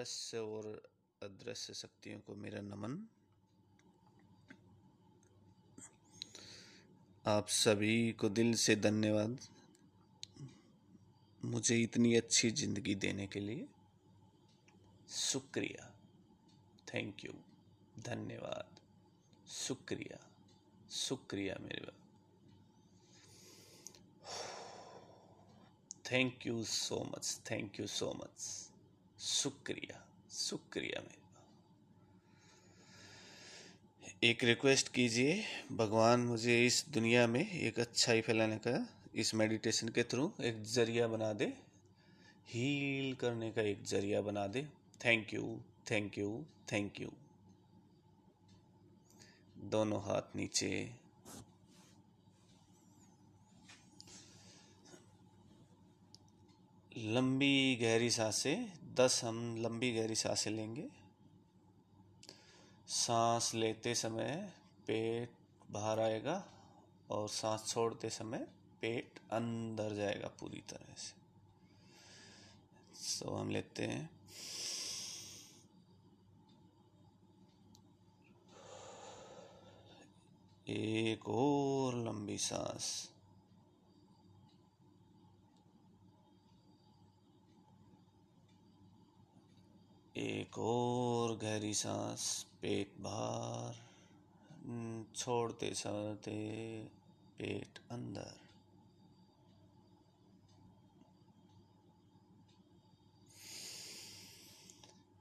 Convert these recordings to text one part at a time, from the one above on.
दृश्य और अदृश्य शक्तियों को मेरा नमन। आप सभी को दिल से धन्यवाद मुझे इतनी अच्छी ज़िंदगी देने के लिए। शुक्रिया। थैंक यू धन्यवाद। शुक्रिया। शुक्रिया मेरे thank you so much thank you so much शुक्रिया शुक्रिया मेरे एक रिक्वेस्ट कीजिए, भगवान मुझे इस दुनिया में एक अच्छाई फैलाने का, इस मेडिटेशन के थ्रू एक ज़रिया बना दे हील करने का एक ज़रिया बना दे। Thank you thank you thank you दोनों हाथ नीचे। लंबी गहरी साँसें दस हम लंबी गहरी साँसें लेंगे। सांस लेते समय पेट बाहर आएगा और सांस छोड़ते समय पेट अंदर जाएगा पूरी तरह से। सो हम लेते हैं। एक और लंबी सांस। एक और गहरी सांस, पेट बाहर छोड़ते छोड़ते पेट अंदर।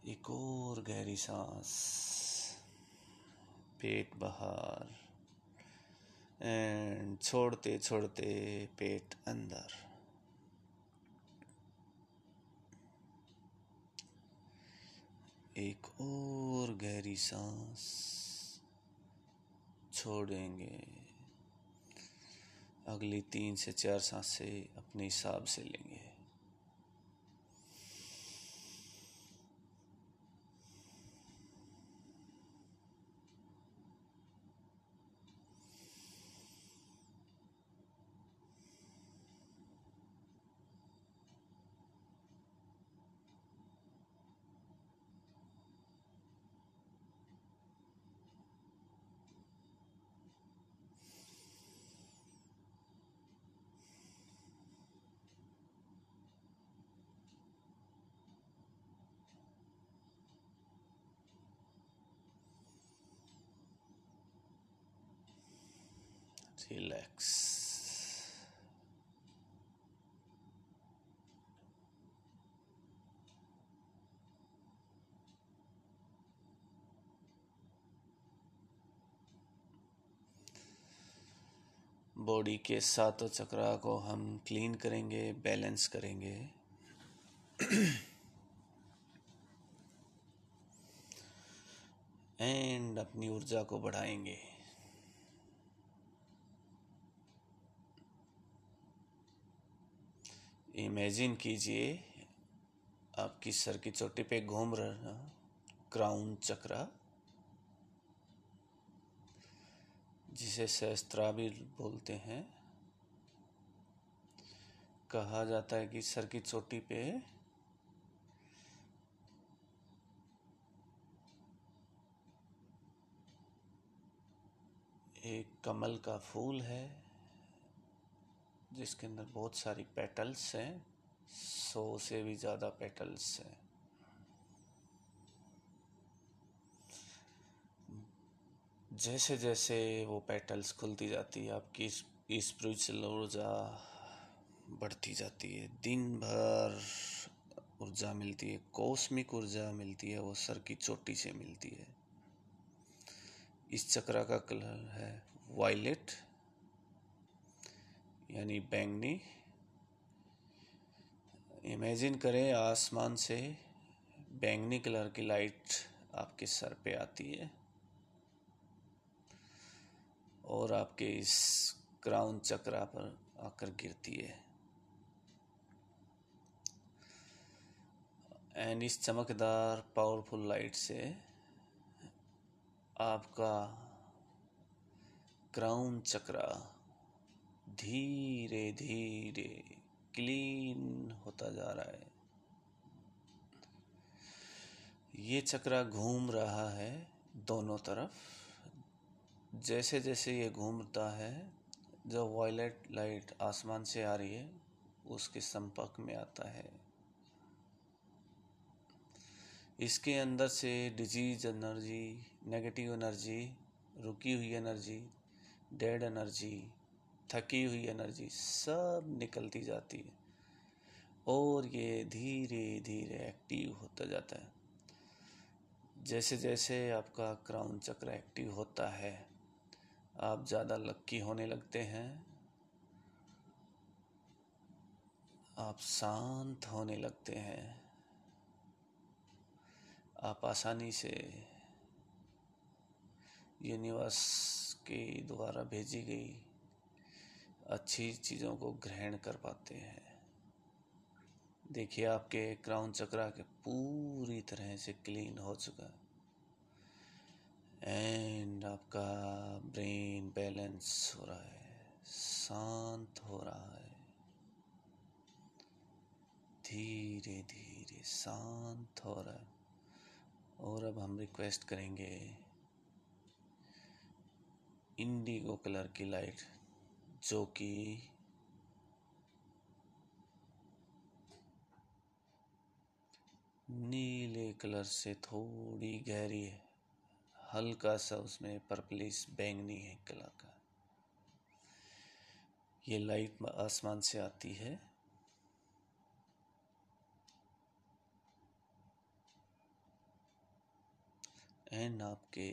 एक और गहरी सांस, पेट बाहर एंड छोड़ते छोड़ते पेट अंदर। एक और गहरी सांस छोड़ेंगे। अगली तीन से चार साँसें अपने हिसाब से लेंगे। रिलैक्स बॉडी के सातों चक्रा को हम क्लीन करेंगे बैलेंस करेंगे। एंड अपनी ऊर्जा को बढ़ाएँगे। इमेजिन कीजिए, आपकी सर की चोटी पे घूम रहा क्राउन चक्रा, जिसे सहस्त्रा भी बोलते हैं। कहा जाता है कि सर की चोटी पे एक कमल का फूल है। जिसके अंदर बहुत सारी पेटल्स हैं, सौ से भी ज़्यादा पेटल्स हैं। जैसे जैसे वो पेटल्स खुलती जाती है, आपकी स्पिरिचुअल ऊर्जा बढ़ती जाती है। दिन भर ऊर्जा मिलती है कॉस्मिक ऊर्जा मिलती है, वो सर की चोटी से मिलती है। इस चक्र का कलर है वायलेट यानी बैंगनी। इमेजिन करें आसमान से बैंगनी कलर की लाइट आपके सर पे आती है। और आपके इस क्राउन चक्रा पर आकर गिरती है। एंड इस चमकदार पावरफुल लाइट से आपका क्राउन चक्रा धीरे धीरे क्लीन होता जा रहा है। ये चक्रा घूम रहा है दोनों तरफ़। जैसे जैसे ये घूमता है जो वायलेट लाइट आसमान से आ रही है, उसके संपर्क में आता है। इसके अंदर से डिज़ीज़ एनर्जी नेगेटिव एनर्जी रुकी हुई एनर्जी डेड एनर्जी थकी हुई एनर्जी सब निकलती जाती है। और ये धीरे धीरे एक्टिव होता जाता है। जैसे जैसे आपका क्राउन चक्र एक्टिव होता है, आप ज़्यादा लक्की होने लगते हैं, आप शांत होने लगते हैं, आप आसानी से यूनिवर्स के द्वारा भेजी गई अच्छी चीज़ों को ग्रहण कर पाते हैं। देखिए, आपके क्राउन चक्रा के पूरी तरह से क्लीन हो चुका एंड आपका ब्रेन बैलेंस हो रहा है, शांत हो रहा है। धीरे धीरे शांत हो रहा है। और अब हम रिक्वेस्ट करेंगे इंडिगो कलर की लाइट जो कि नीले कलर से थोड़ी गहरी है। हल्का सा उसमें पर्पलिस बैंगनी है कला का। ये लाइट आसमान से आती है। एंड आपके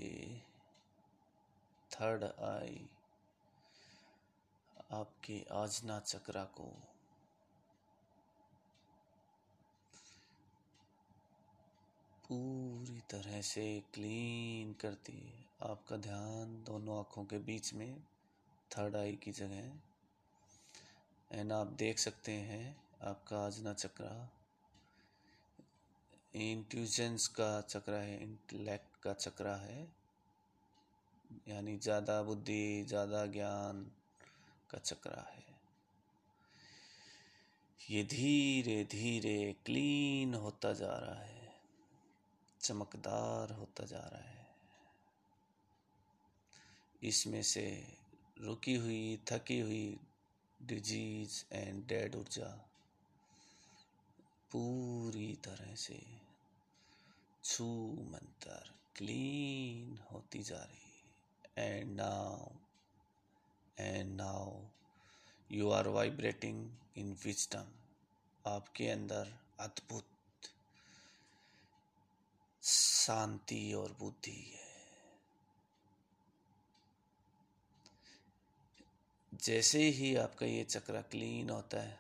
थर्ड आई आपके आजना चक्रा को। पूरी तरह से क्लीन करती है। आपका ध्यान दोनों आँखों के बीच में थर्ड आई की जगह एंड आप देख सकते हैं आपका आजना चक्रा। इंट्यूजेंस का चक्रा है इंटेलेक्ट का चक्रा है। यानी ज़्यादा बुद्धि, ज़्यादा ज्ञान का चक्रा है। ये धीरे धीरे क्लीन होता जा रहा है। चमकदार होता जा रहा है। इसमें से रुकी हुई, थकी हुई डिज़ीज़ एंड डेड ऊर्जा पूरी तरह से छू मंतर क्लीन होती जा रही and now and now you are vibrating in wisdom. आपके अंदर अद्भुत शांति और बुद्धि है। जैसे ही आपका ये चक्र क्लीन होता है,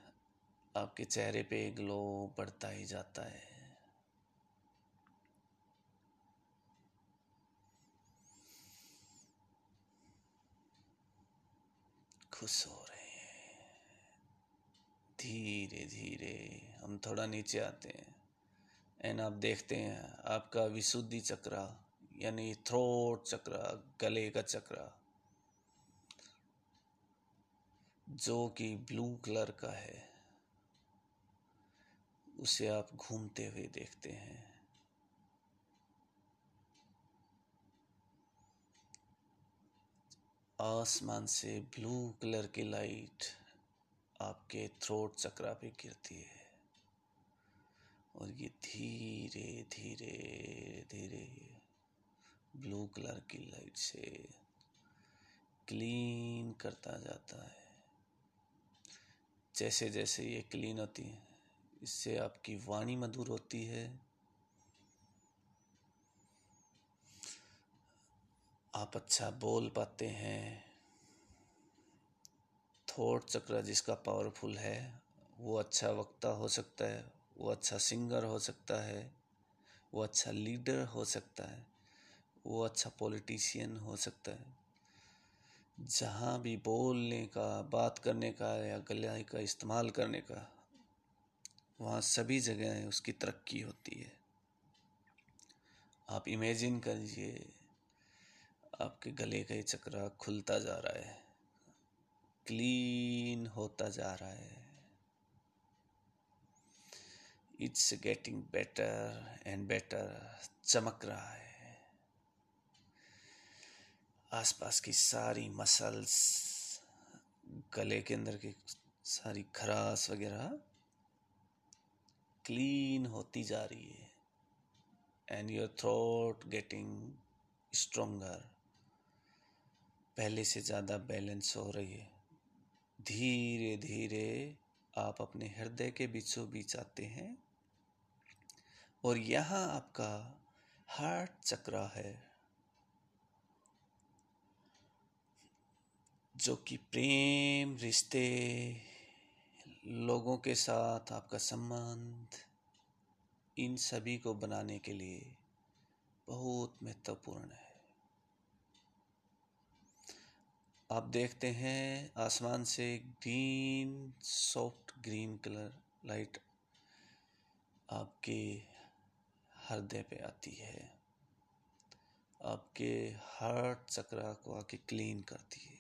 आपके चेहरे पे ग्लो बढ़ता ही जाता है। खुश हो रहे हैं। धीरे धीरे हम थोड़ा नीचे आते हैं। एंड आप देखते हैं आपका विशुद्धि चक्र, यानी थ्रोट चक्र, गले का चक्र, जो कि ब्लू कलर का है, उसे आप घूमते हुए देखते हैं। आसमान से ब्लू कलर की लाइट आपके थ्रोट चक्रा पे गिरती है। और ये धीरे धीरे धीरे ब्लू कलर की लाइट से क्लीन करता जाता है। जैसे जैसे ये क्लीन होती है, इससे आपकी वाणी मधुर होती है। आप अच्छा बोल पाते हैं। थोट चक्र जिसका पावरफुल है, वो अच्छा वक्ता हो सकता है, वो अच्छा सिंगर हो सकता है, वो अच्छा लीडर हो सकता है, वो अच्छा पॉलिटिशियन हो सकता है। जहाँ भी बोलने का, बात करने का या गले का इस्तेमाल करने का, वहाँ सभी जगह उसकी तरक्की होती है। आप इमेजिन करिए आपके गले का चक्रा खुलता जा रहा है, क्लीन होता जा रहा है। It's getting better and better चमक रहा है। आसपास की सारी मसल्स गले के अंदर की सारी खरास वगैरह, क्लीन होती जा रही है। And your throat getting stronger पहले से ज़्यादा बैलेंस हो रही है। धीरे धीरे आप अपने हृदय के बीचों बीच आते हैं और यहाँ आपका हार्ट चक्रा है, जो कि प्रेम, रिश्ते, लोगों के साथ आपका संबंध, इन सभी को बनाने के लिए बहुत महत्वपूर्ण है। आप देखते हैं आसमान से green, soft green colour light आपके हृदय पे आती है। आपके हार्ट चक्रा को आके क्लीन करती है।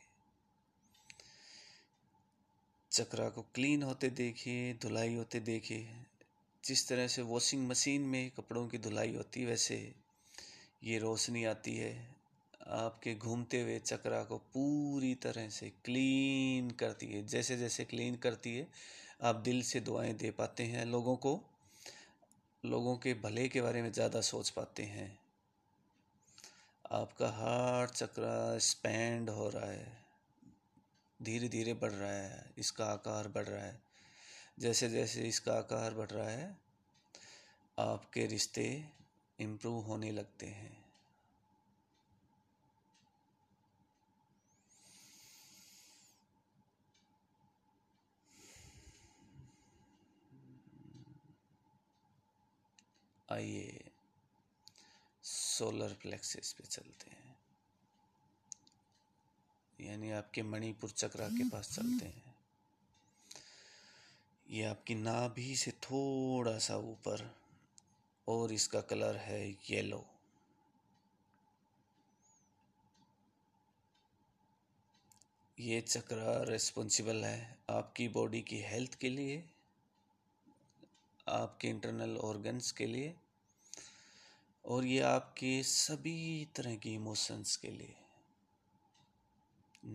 चक्रा को क्लीन होते देखिए धुलाई होते देखिए जिस तरह से वॉशिंग मशीन में कपड़ों की धुलाई होती है, वैसे ये रोशनी आती है। आपके घूमते हुए चक्रा को पूरी तरह से क्लीन करती है। जैसे जैसे क्लीन करती है, आप दिल से दुआएँ दे पाते हैं लोगों को। लोगों के भले के बारे में ज़्यादा सोच पाते हैं। आपका हार्ट चक्रा स्पैंड हो रहा है। धीरे धीरे बढ़ रहा है, इसका आकार बढ़ रहा है। जैसे जैसे इसका आकार बढ़ रहा है, आपके रिश्ते इम्प्रूव होने लगते हैं। आइए सोलर प्लेक्सिस पे चलते हैं। यानी आपके मणिपुर चक्रा के पास चलते हैं। ये आपकी नाभि से थोड़ा सा ऊपर, और इसका कलर है येलो ये चक्रा रिस्पॉन्सिबल है आपकी बॉडी की हेल्थ के लिए आपके इंटरनल ऑर्गन्स के लिए और ये आपके सभी तरह की इमोशंस के लिए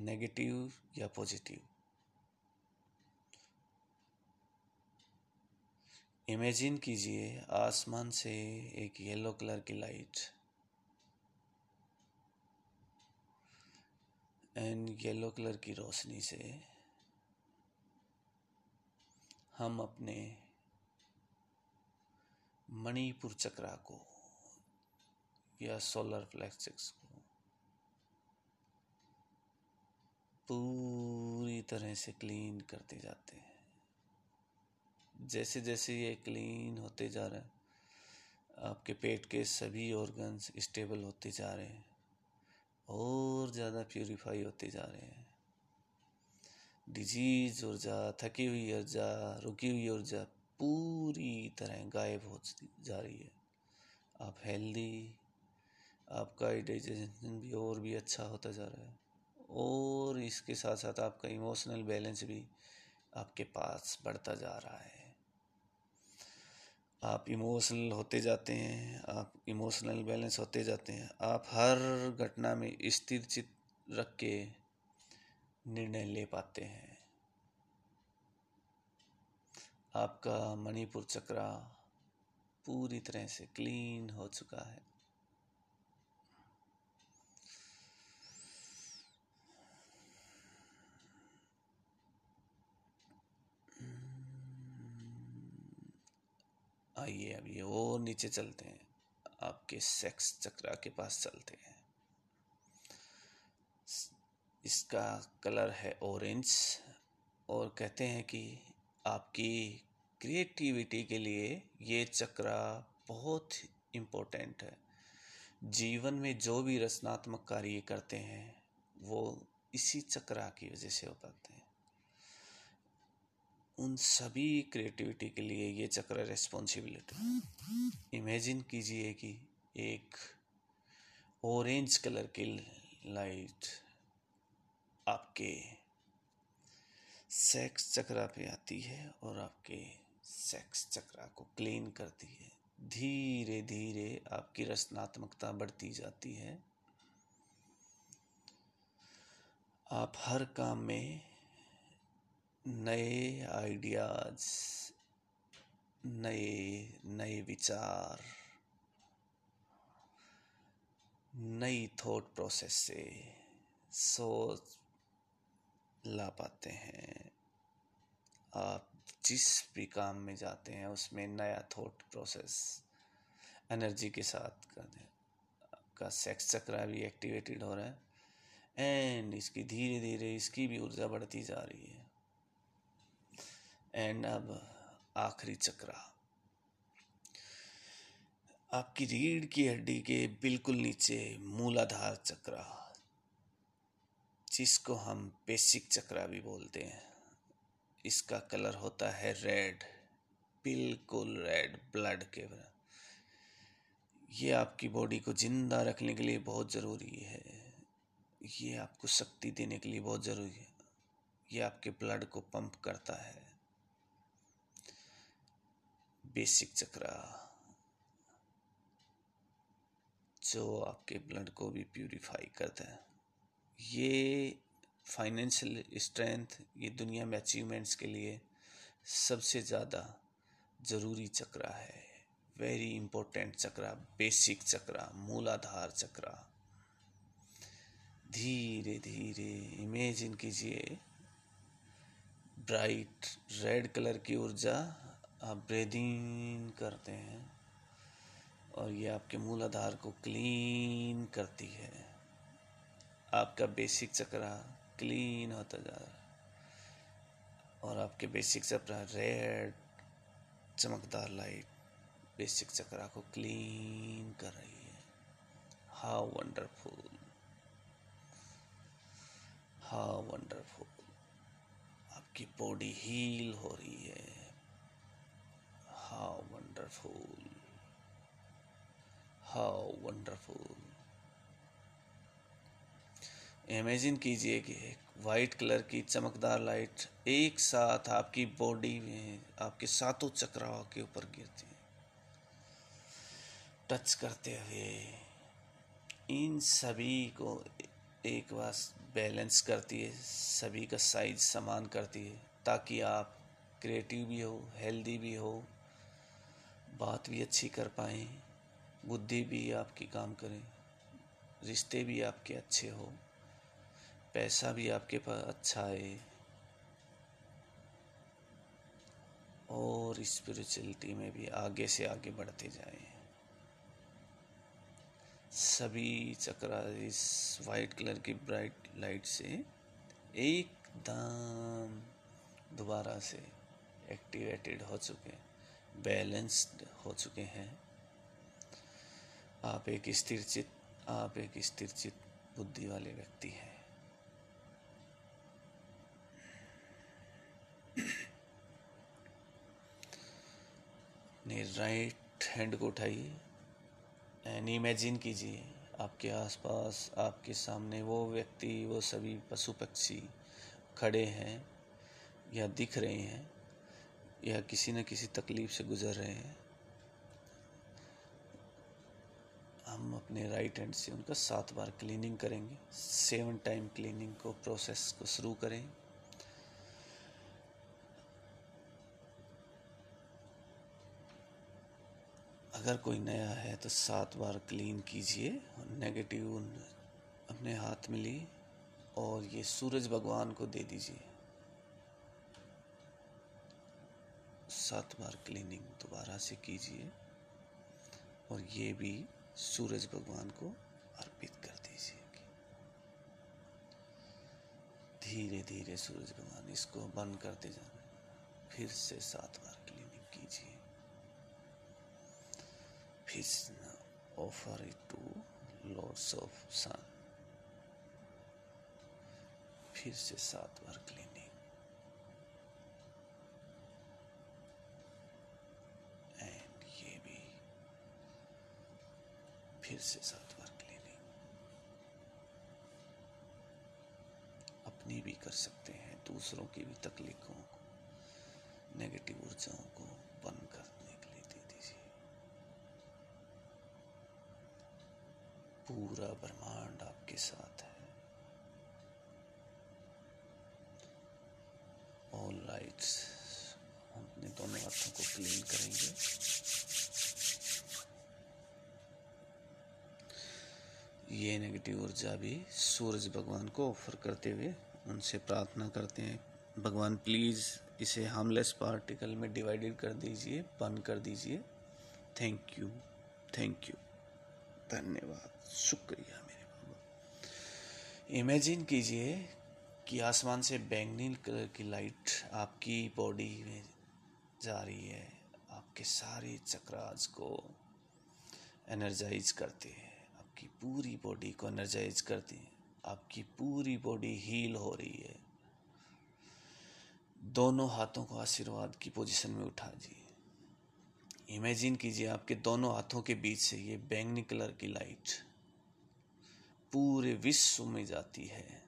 नेगेटिव या पॉजिटिव इमेजिन कीजिए आसमान से एक येलो कलर की लाइट एंड येलो कलर की रोशनी से हम अपने मणिपुर चक्रा को या सोलर फ्लैक्सिक्स को पूरी तरह से क्लीन करते जाते हैं। जैसे जैसे ये क्लीन होते जा रहे हैं, आपके पेट के सभी ऑर्गन्स स्टेबल होते जा रहे हैं, और ज़्यादा प्योरीफाई होते जा रहे हैं। डिज़ीज़ ऊर्जा थकी हुई ऊर्जा रुकी हुई ऊर्जा पूरी तरह गायब हो जा रही है। आप हेल्दी आपका डाइजेशन भी और भी अच्छा होता जा रहा है। और इसके साथ साथ आपका इमोशनल बैलेंस भी आपके पास बढ़ता जा रहा है। आप इमोशनल होते जाते हैं, आप इमोशनल बैलेंस होते जाते हैं। आप हर घटना में स्थिर चित रख के निर्णय ले पाते हैं। आपका मणिपुर चक्रा पूरी तरह से क्लीन हो चुका है। आइए अब ये और नीचे चलते हैं। आपके सेक्स चक्रा के पास चलते हैं। इसका कलर है ऑरेंज और कहते हैं कि आपकी क्रिएटिविटी के लिए ये चक्र बहुत इम्पोर्टेंट है। जीवन में जो भी रचनात्मक कार्य करते हैं, वो इसी चक्रा की वजह से हो पाते हैं। उन सभी क्रिएटिविटी के लिए ये चक्र रेस्पॉन्सिबिलिटी इमेजिन कीजिए कि एक ऑरेंज कलर की लाइट आपके सेक्स चक्रा पे आती है और आपके सेक्स चक्रा को क्लीन करती है। धीरे धीरे आपकी रचनात्मकता बढ़ती जाती है। आप हर काम में नए आइडियाज़ नए नए विचार, नई थॉट प्रोसेस से सोच ला पाते हैं। आप जिस भी काम में जाते हैं, उसमें नया थॉट प्रोसेस एनर्जी के साथ कर दें। आपका सेक्स चक्रा भी एक्टिवेटेड हो रहा है। एंड इसकी धीरे धीरे इसकी भी ऊर्जा बढ़ती जा रही है। एंड अब आखिरी चक्रा। आपकी रीढ़ की हड्डी के बिल्कुल नीचे मूलाधार चक्रा। जिसको हम बेसिक चक्रा भी बोलते हैं। इसका कलर होता है रेड बिल्कुल रेड ब्लड के ये आपकी बॉडी को ज़िंदा रखने के लिए बहुत ज़रूरी है। ये आपको शक्ति देने के लिए बहुत ज़रूरी है। ये आपके ब्लड को पंप करता है। बेसिक चक्रा। जो आपके ब्लड को भी प्यूरिफाई करता है। ये फाइनेंशियल स्ट्रेंथ ये दुनिया में अचीवमेंट्स के लिए सबसे ज़्यादा ज़रूरी चक्रा है। Very important chakra basic chakra, Muladhara chakra. धीरे धीरे इमेजिन कीजिए ब्राइट रेड कलर की ऊर्जा आप ब्रेदिंग करते हैं और ये आपके मूलाधार को क्लीन करती है। आपका बेसिक चक्रा क्लीन होता जा रहा है। और आपके बेसिक चक्रा रेड चमकदार लाइट बेसिक चक्रा को क्लीन कर रही है। हाउ वंडरफुल हाउ वंडरफुल आपकी बॉडी हील हो रही है। How wonderful. How wonderful. Imagine कीजिए कि एक वाइट कलर की चमकदार लाइट एक साथ आपकी बॉडी में, आपके सातों चक्राओं के ऊपर गिरती है। टच करते हुए इन सभी को एक बार बैलेंस करती है, सभी का साइज़ समान करती है, ताकि आप क्रिएटिव भी हो हेल्दी भी हो, बात भी अच्छी कर पाएँ, बुद्धि भी आपकी काम करें, रिश्ते भी आपके अच्छे हो। पैसा भी आपके पास अच्छा आए और स्पिरिचुअलिटी में भी आगे से आगे बढ़ते जाए। सभी चक्रा इस वाइट कलर की ब्राइट लाइट से एकदम दोबारा से एक्टिवेटेड हो चुके बैलेंस्ड हो चुके हैं। आप एक स्थिर चित आप एक स्थिर चित बुद्धि वाले व्यक्ति हैं। अपने राइट हैंड को उठाइए एंड इमेजिन कीजिए, आपके आसपास, आपके सामने वो व्यक्ति, वो सभी पशु पक्षी खड़े हैं या दिख रहे हैं या किसी न किसी तकलीफ़ से गुजर रहे हैं। हम अपने राइट हैंड से उनका सात बार क्लीनिंग करेंगे सेवन टाइम क्लीनिंग को प्रोसेस को शुरू करें। अगर कोई नया है तो सात बार क्लीन कीजिए और नेगेटिव अपने हाथ में ली और ये सूरज भगवान को दे दीजिए। सात बार क्लीनिंग दोबारा से कीजिए और ये भी सूरज भगवान को अर्पित कर दीजिए धीरे धीरे सूरज भगवान इसको बंद करते जाना, फिर से सात बार क्लीनिंग कीजिए फिर offer it to lords of sun फिर से सात बार क्लीनिंग एंड ये भी फिर से सात बार क्लीनिंग अपनी भी कर सकते हैं दूसरों की भी तकलीफों को नेगेटिव ऊर्जाओं को बंद करने के लिए दे दीजिए पूरा ब्रह्मांड आपके साथ है ऑल लाइट्स हम अपने दोनों हाथों को क्लीन करेंगे ये नेगेटिव ऊर्जा भी सूरज भगवान को ऑफ़र करते हुए उनसे प्रार्थना करते हैं। भगवान प्लीज़ इसे हार्मलेस पार्टिकल में डिवाइडेड कर दीजिए बंद कर दीजिए। थैंक यू थैंक यू धन्यवाद। शुक्रिया मेरे बाबा। इमेजिन कीजिए कि आसमान से बैंगनी कलर की लाइट आपकी बॉडी में जा रही है। आपके सारे चक्राज को एनर्जाइज करते हैं। आपकी पूरी बॉडी को एनर्जाइज करती है। आपकी पूरी बॉडी हील हो रही है। दोनों हाथों को आशीर्वाद की पोजीशन में उठा जी। इमेजिन कीजिए आपके दोनों हाथों के बीच से ये बैंगनी कलर की लाइट पूरे विश्व में जाती है।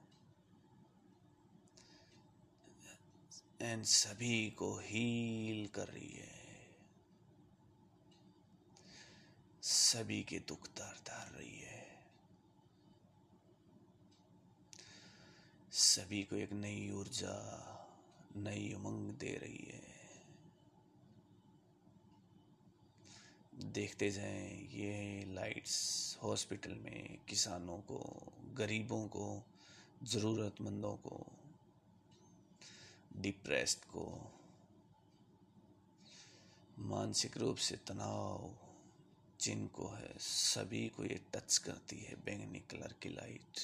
एंड सभी को हील कर रही है। सभी के दुख दर धार रही है। सभी को एक नई ऊर्जा, नई उमंग दे रही है। देखते जाएँ, ये लाइट्स हॉस्पिटल में किसानों को, गरीबों को, ज़रूरतमंदों को डिप्रेस्ड को, मानसिक रूप से तनाव, जिनको है, सभी को ये टच करती है बैंगनी कलर की लाइट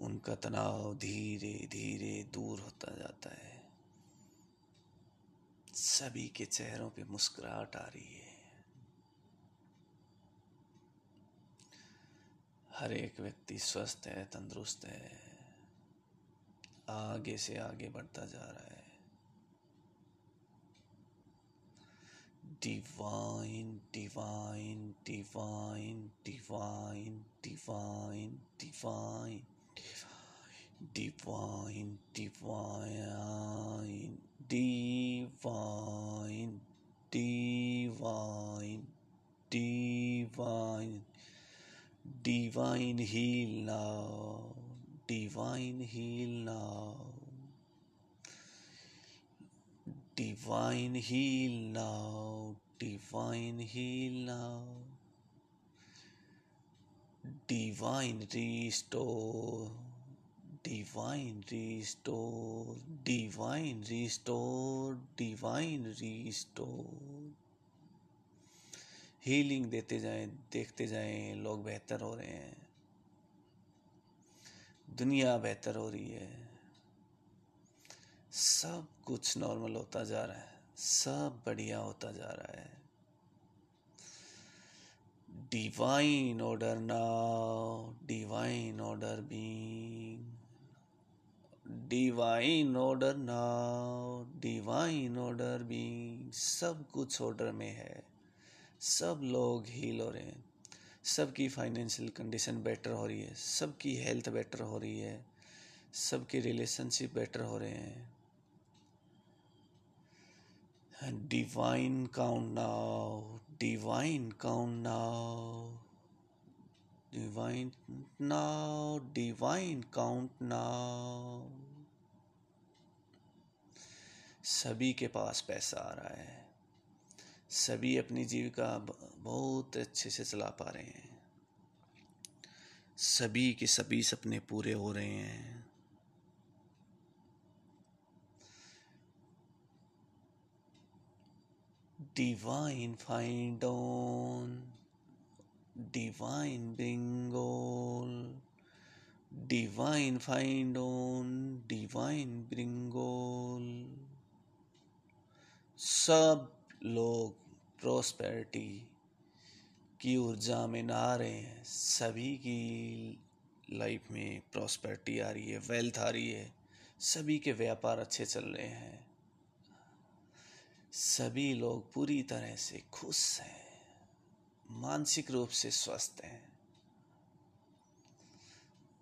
उनका तनाव धीरे धीरे दूर होता जाता है। सभी के चेहरों पे मुस्कुराहट आ रही है। हर एक व्यक्ति स्वस्थ है तंदुरुस्त है। आगे से आगे बढ़ता जा रहा है। Divine divine divine divine divine, divine, divine, divine, divine, divine, divine, divine divine. heal now, divine heal now. Divine heal now, divine heal now, divine restore, divine restore divine restore divine restore. Healing देते जाएँ देखते जाएँ लोग बेहतर हो रहे हैं। दुनिया बेहतर हो रही है। सब कुछ नॉर्मल होता जा रहा है। सब बढ़िया होता जा रहा है। Divine order now divine order being divine order now divine order being सब कुछ ऑर्डर में है। सब लोग हील हो रहे हैं। सबकी फाइनेंशियल कंडीशन बेटर हो रही है। सबकी हेल्थ बेटर हो रही है। सबके रिलेशनशिप बेटर हो रहे हैं। Divine count now divine count now. Divine now, divine count now. सभी के पास पैसा आ रहा है। सभी अपनी जीविका बहुत अच्छे से चला पा रहे हैं। सभी के सभी सपने पूरे हो रहे हैं। Divine find on divine bringol divine find on divine सब लोग प्रोस्पेरिटी की ऊर्जा में नहा रहे हैं। सभी की लाइफ में प्रॉस्पेरिटी आ रही है वेल्थ आ रही है। सभी के व्यापार अच्छे चल रहे हैं। सभी लोग पूरी तरह से खुश हैं, मानसिक रूप से स्वस्थ हैं।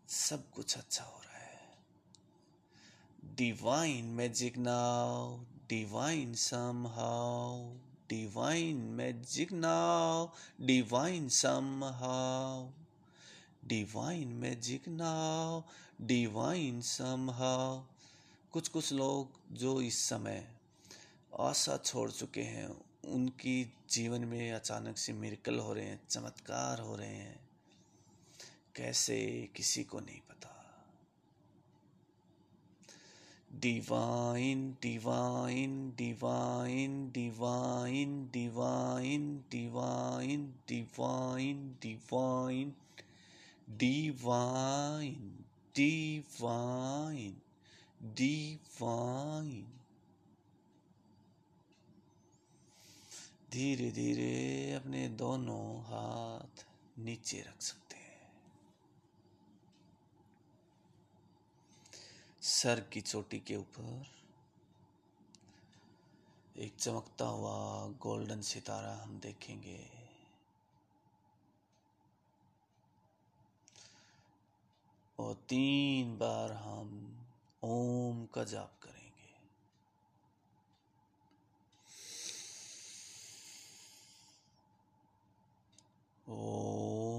सब कुछ अच्छा हो रहा है। Divine magic now divine somehow divine magic now divine somehow divine magic now divine somehow कुछ कुछ लोग जो इस समय आशा छोड़ चुके हैं। उनकी जीवन में अचानक से मिरकल हो रहे हैं, चमत्कार हो रहे हैं। कैसे, किसी को नहीं पता। Divine divine divine divine divine divine divine divine divine divine divine धीरे धीरे अपने दोनों हाथ नीचे रख सकते हैं। सर की चोटी के ऊपर एक चमकता हुआ गोल्डन सितारा हम देखेंगे। और तीन बार हम ओम का जाप करें 哦。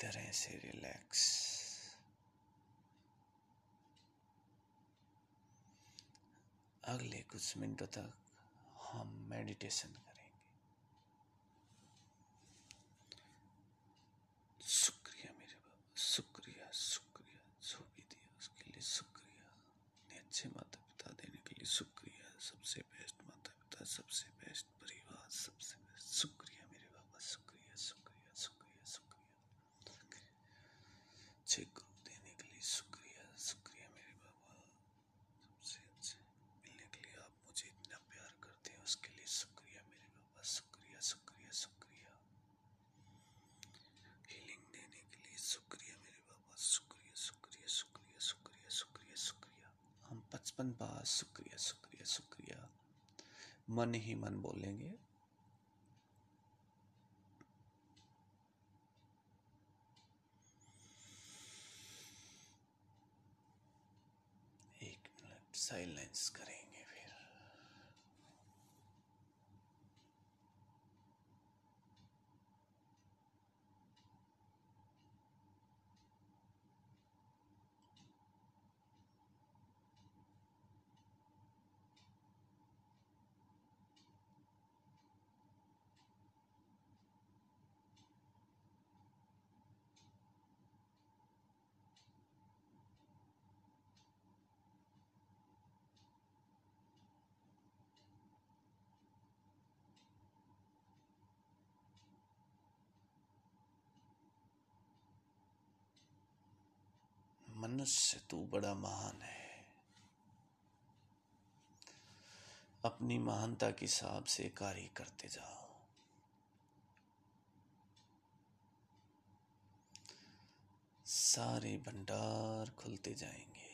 तरह से रिलैक्स अगले कुछ मिनटों तक हम मेडिटेशन करेंगे. शुक्रिया मेरे बाबा, शुक्रिया शुक्रिया. जो भी दिया उसके लिए शुक्रिया. अच्छे माता पिता देने के लिए शुक्रिया. सबसे बेस्ट माता पिता सबसे अच्छे ग्रुप देने के लिए शुक्रिया। शुक्रिया मेरे बाबा। सबसे अच्छे मिलने के लिए आप मुझे इतना प्यार करते हैं, उसके लिए शुक्रिया मेरे बाबा। शुक्रिया शुक्रिया शुक्रिया। हीलिंग देने के लिए शुक्रिया मेरे बाबा। शुक्रिया शुक्रिया शुक्रिया शुक्रिया शुक्रिया शुक्रिया। हम पचपन बार शुक्रिया शुक्रिया शुक्रिया। मन ही मन बोलेंगे। मनुष्य तू बड़ा महान है। अपनी महानता के हिसाब से कार्य करते जाओ। सारे भंडार खुलते जाएँगे।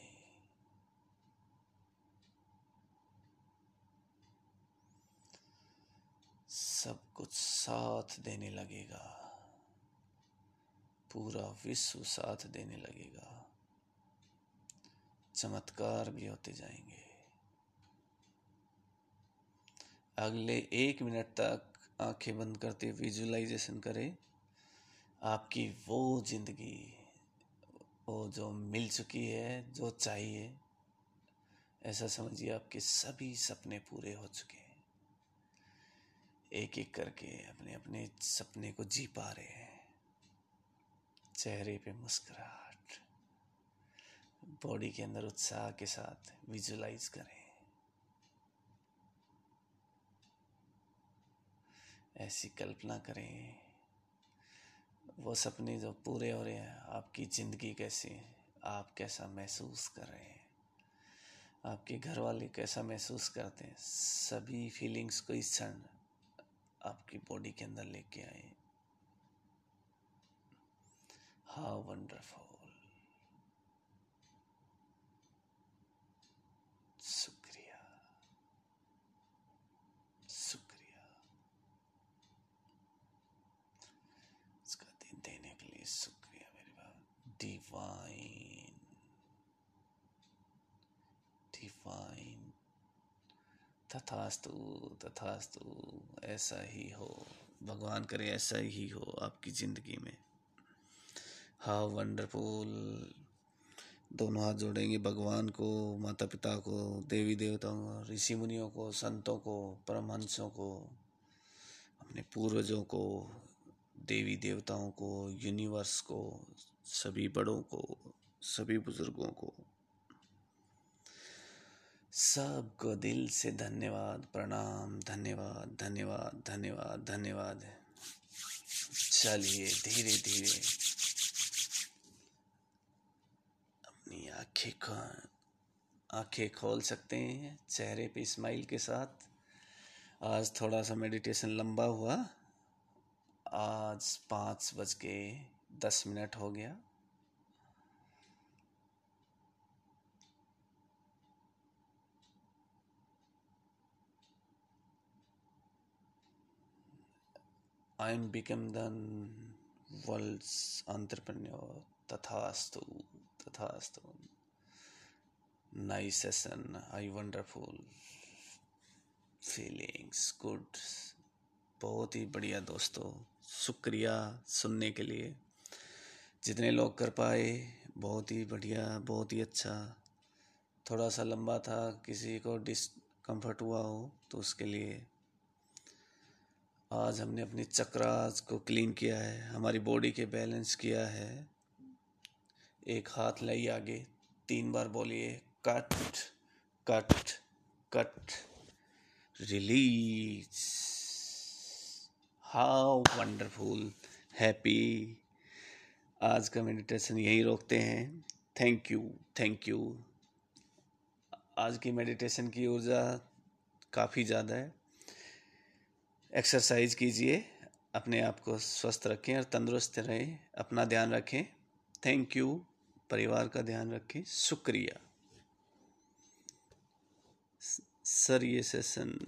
सब कुछ साथ देने लगेगा। पूरा विश्व साथ देने लगेगा। चमत्कार भी होते जाएँगे। अगले एक मिनट तक आँखें बंद करते विजुलाइजेशन करें। आपकी वो ज़िंदगी, वो जो मिल चुकी है, जो चाहिए, ऐसा समझिए आपके सभी सपने पूरे हो चुके हैं। एक एक करके अपने अपने सपने को जी पा रहे हैं। चेहरे पे मुस्कुराहट बॉडी के अंदर उत्साह के साथ विजुलाइज करें। ऐसी कल्पना करें, वो सपने जो पूरे हो रहे हैं, आपकी ज़िंदगी कैसी है, आप कैसा महसूस कर रहे हैं, आपके घर वाले कैसा महसूस करते हैं, सभी फीलिंग्स को इस क्षण आपकी बॉडी के अंदर लेके आए। हाउ वंडरफुल शुक्रिया शुक्रिया इसका दिन देने के लिए शुक्रिया मेरे डिवाइन डिवाइन तथास्तु तथास्तु, ऐसा ही हो। भगवान करे ऐसा ही हो आपकी ज़िंदगी में। हाउ वंडरफुल दोनों हाथ जोड़ेंगे भगवान को माता पिता को देवी देवताओं को ऋषि मुनियों को, संतों को, परमहंसों को, अपने पूर्वजों को देवी देवताओं को यूनिवर्स को सभी बड़ों को, सभी बुज़ुर्गों को। सबको दिल से धन्यवाद, प्रणाम, धन्यवाद धन्यवाद धन्यवाद धन्यवाद। चलिए धीरे धीरे। अपनी आँखें खो, आँखें खोल सकते हैं चेहरे पे स्माइल के साथ। आज थोड़ा सा मेडिटेशन लंबा हुआ। आज पाँच बज के दस मिनट हो गया। I am become the world entrepreneur तथास्तु तथास्तु nice session I wonderful feelings good बहुत ही बढ़िया दोस्तों, शुक्रिया सुनने के लिए। जितने लोग कर पाए, बहुत ही बढ़िया, बहुत ही अच्छा। थोड़ा सा लंबा था, किसी को डिसकम्फर्ट हुआ हो तो उसके लिए आज हमने अपनी चक्रास को क्लीन किया है, हमारी बॉडी के बैलेंस किया है। एक हाथ लाई आगे, तीन बार बोलिए cut cut cut release how wonderful happy आज का मेडिटेशन यहीं रोकते हैं। थैंक यू थैंक यू आज की मेडिटेशन की ऊर्जा काफ़ी ज़्यादा है। एक्सरसाइज कीजिए, अपने आप को स्वस्थ रखें और तंदुरुस्त रहें, अपना ध्यान रखें। थैंक यू परिवार का ध्यान रखें। शुक्रिया। सर, ये सेशन